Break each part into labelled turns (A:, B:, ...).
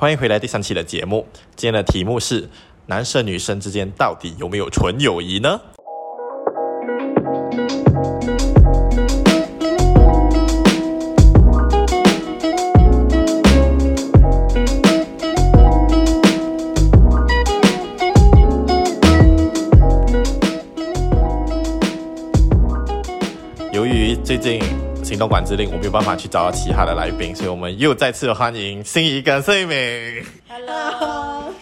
A: 欢迎回来第三期的节目。今天的题目是：男生女生之间到底有没有纯友谊呢？由于最近行动管制令，我没有办法去找到其他的来宾，所以我们又再次欢迎心仪跟穗美。
B: Hello，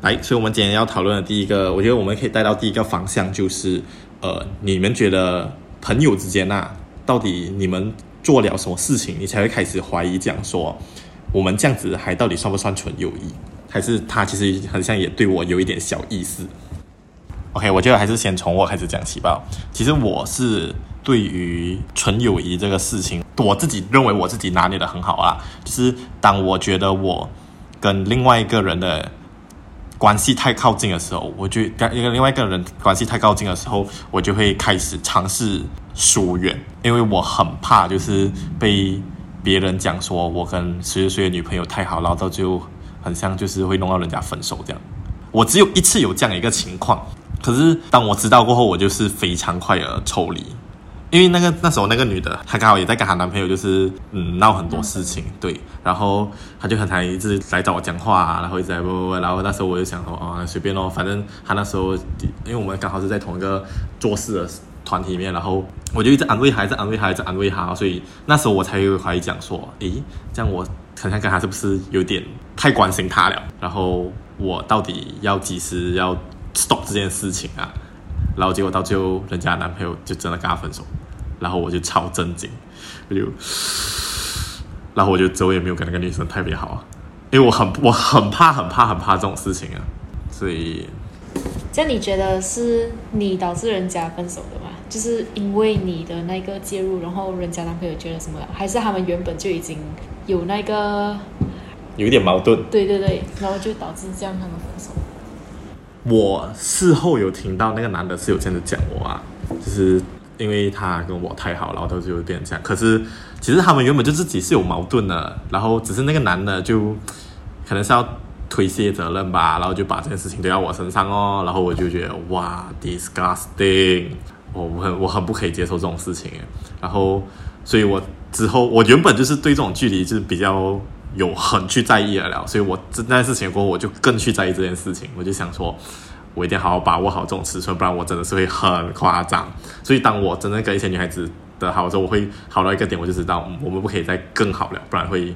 A: 来，所以我们今天要讨论的第一个，我觉得我们可以带到第一个方向，就是呃，你们觉得朋友之间啊，到底你们做了什么事情，你才会开始怀疑，讲说我们这样子还到底算不算纯友谊，还是他其实好像也对我有一点小意思？OK，我觉得还是先从我开始讲起吧。其实我是。对于纯友谊这个事情，我自己认为我自己拿捏得很好啊。就是当我觉得我跟另外一个人的关系太靠近的时候，我就跟一个另外一个人关系太靠近的时候，我就会开始尝试疏远，因为我很怕就是被别人讲说我跟谁谁谁的女朋友太好，然后到最后很像就是会弄到人家分手这样。我只有一次有这样一个情况，可是当我知道过后，我就是非常快的抽离。因为那个那时候那个女的，她刚好也在跟她男朋友就是嗯闹很多事情，对，然后她就很常一直来找我讲话，然后一直在不不不，然后那时候我就想说哦随便咯，反正她那时候因为我们刚好是在同一个做事的团体里面，然后我就一直安慰她，一直安慰她，一直安慰她，所以那时候我才会怀疑讲说，诶，这样我好像跟她是不是有点太关心她了？然后我到底要几时要 stop 这件事情啊？然后结果到最后，人家男朋友就真的跟她分手。然后我就超震惊，我就，然后我就之后也没有跟那个女生特别好啊，因为我很我很怕很怕很怕这种事情啊，所以，
B: 这样你觉得是你导致人家分手的吗？就是因为你的那个介入，然后人家男朋友觉得什么？还是他们原本就已经有那个
A: 有一点矛盾？
B: 对对对，然后就导致这样他们分手。
A: 我事后有听到那个男的是有这样子讲我啊，就是。因为他跟我太好，然后他就变成这样。可是其实他们原本就自己是有矛盾的，然后只是那个男的就可能是要推卸责任吧，然后就把这件事情推到我身上哦。然后我就觉得哇，disgusting，我很我很不可以接受这种事情。然后所以我之后我原本就是对这种距离就是比较有很去在意了了，所以我这件事情过后我就更去在意这件事情。我就想说。我一定要好好把握好这种尺寸，不然我真的是会很夸张。所以当我真正跟一些女孩子的好的时候，我会好到一个点，我就知道我们不可以再更好了，不然会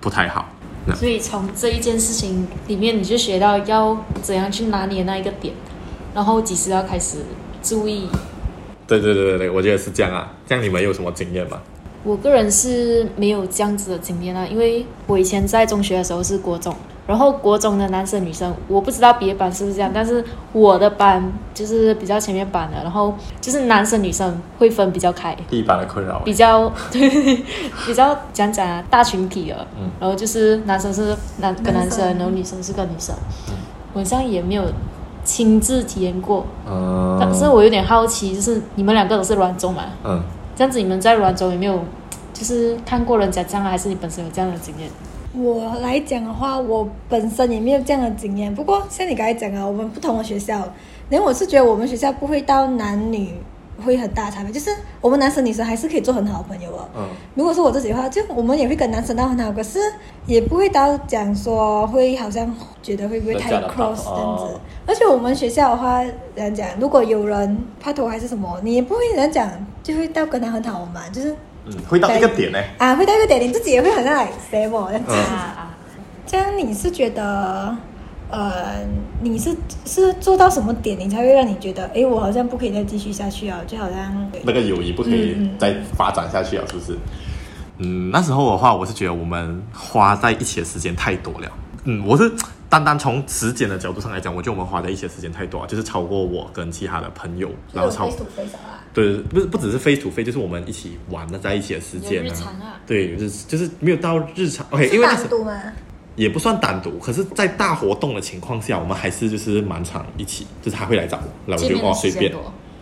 A: 不太好。
B: 所以从这一件事情里面，你就学到要怎样去拿捏那一个点，然后几时要开始注意。
A: 对对对对对，我觉得是这样啊。这样你们有什么经验吗？
B: 我个人是没有这样子的经验啊，因为我以前在中学的时候是国中。然后国中的男生女生，我不知道别的班是不是这样，但是我的班就是比较前面班的，然后就是男生女生会分比较开，
A: 第一班的困扰，
B: 比较对，比较讲讲啊大群体了，嗯，然后就是男生是男跟男生，然后女生是跟女生，嗯，我好像也没有亲自体验过，嗯，但是我有点好奇，就是你们两个都是软中嘛，嗯，这样子你们在软中有没有就是看过人家这样，还是你本身有这样的经验？
C: 我来讲的话，我本身也没有这样的经验。不过像你刚才讲啊，我们不同的学校，连我是觉得我们学校不会到男女会很大差别，就是我们男生女生还是可以做很好的朋友哦。嗯。如果是我自己的话，就我们也会跟男生到很好，可是也不会到讲说会好像觉得会不会太 close 这样子。哦。而且我们学校的话，人家讲如果有人拍拖还是什么，你也不会人家讲就会到跟他很好嘛，就是。
A: 嗯，会到一个点呢？
C: 啊，会到一个点，你自己也会很爱来 say 我这样子。
B: 啊啊，
C: 这样你是觉得，呃，你是是做到什么点，你才会让你觉得，哎，我好像不可以再继续下去啊？就好像
A: 那个友谊不可以再发展下去啊？是不是？嗯，那时候的话，我是觉得我们花在一起的时间太多了。嗯，我是单单从时间的角度上来讲，我觉得我们花在一起的时间太多，就是超过我跟其他的朋友，然后超。对，不是不只是 face to face，就是我们一起玩的在一起的时间呢。啊、对，就是就是没有到日常。OK，因为那是单独吗？也不算单独，可是，在大活动的情况下，我们还是就是蛮常一起，就是他会来找我，然后我就哦随便。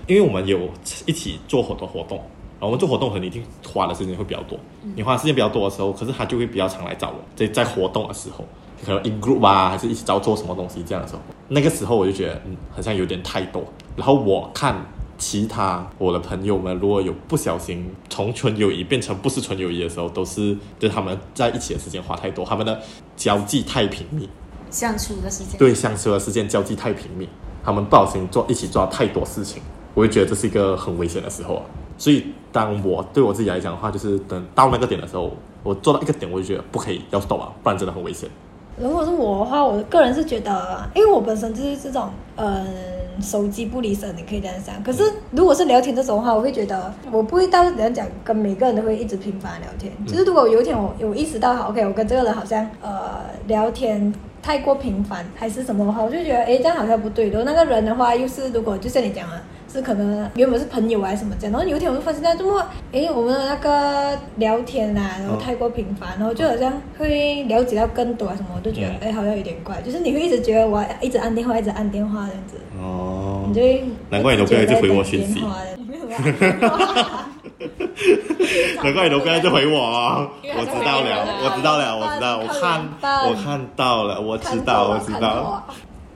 A: 因为我们有一起做很多活动，然后我们做活动可能一定花的时间会比较多。嗯、你花的时间比较多的时候，可是他就会比较常来找我，在在活动的时候，可能 in group 啊，还是一起找做什么东西这样的时候，那个时候我就觉得，嗯，好像有点太多。然后我看其他我的朋友们，如果有不小心从纯友谊变成不是纯友谊的时候，都是就是他们在一起的时间花太多，他们的交际太频密，
B: 相处的时间，
A: 对，相处的时间交际太频密，他们不小心做一起做太多事情，我就觉得这是一个很危险的时候啊。所以当我对我自己来讲的话，就是等到那个点的时候，我做到一个点，我就觉得不可以要 stop 啊，不然真的很危险。
C: 如果是我的话，我个人是觉得，因为我本身就是这种，嗯，手机不离身，你可以这样想。可是如果是聊天这种的话，我会觉得我不会到怎样讲，跟每个人都会一直频繁聊天。就是如果有一天我有意识到，好，OK，我跟这个人好像呃聊天太过频繁，还是什么的话，我就觉得，哎，这样好像不对。如果那个人的话，又是如果就像你讲的。是可能原本是朋友还是什么这样，然后有一天我就发现，这么哎，我们的那个聊天啊，然后太过频繁，然后就好像会了解到更多啊什么，我就觉得哎，好像有点怪，就是你会一直觉得我一直按电话，一直按电话这样子。哦。你就会
A: 难怪你都不要一直回我讯息。难怪你都不要一直回我啊！我知道了，我知道了，我知道，我看我看到了，我知道，我知道。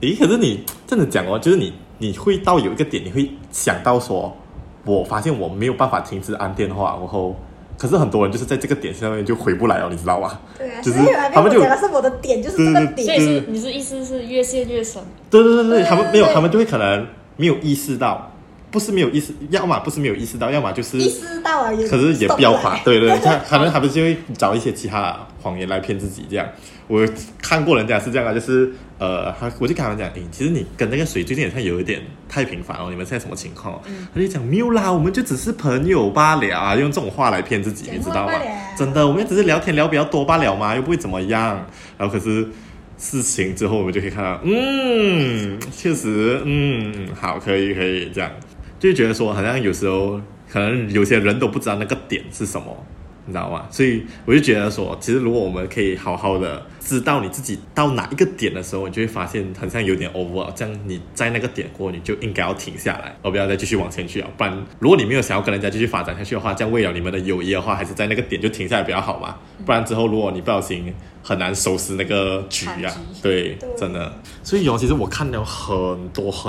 A: 诶，可是你真的讲哦，就是你。你会到有一个点，你会想到说，我发现我没有办法停止按电话，然后，可是很多人就是在这个点上面就回不来了，你知道吗？
C: 对啊，就是他们就讲的是我的点，就是这个点，
B: 所以是你是意思是越陷越深。
A: 对对对对，他们没有，他们就会可能没有意识到，不是没有意识，要么不是没有意识到，要么就是
C: 意识到了，
A: 可是也不要发，对对，他可能他们就会找一些其他谎言来骗自己这样。我看过人家是这样的，就是呃，他我就跟他们讲，诶，其实你跟那个谁最近好像有一点太频繁哦，你们现在什么情况？嗯、他就讲没有啦，我们就只是朋友罢了啊，用这种话来骗自己，你知道吗？真的，我们只是聊天聊比较多罢了嘛，又不会怎么样。然后可是事情之后，我们就可以看到，嗯，确实，嗯，好，可以可以这样，就觉得说好像有时候可能有些人都不知道那个点是什么。你知道吗？所以我就觉得说，其实如果我们可以好好的知道你自己到哪一个点的时候，你就会发现好像有点 over，这样你在那个点过，你就应该要停下来，而不要再继续往前去啊。不然，如果你没有想要跟人家继续发展下去的话，这样为了你们的友谊的话，还是在那个点就停下来比较好嘛。不然之后如果你不小心很难收拾那个局啊，对，真的。所以有其实我看了很多很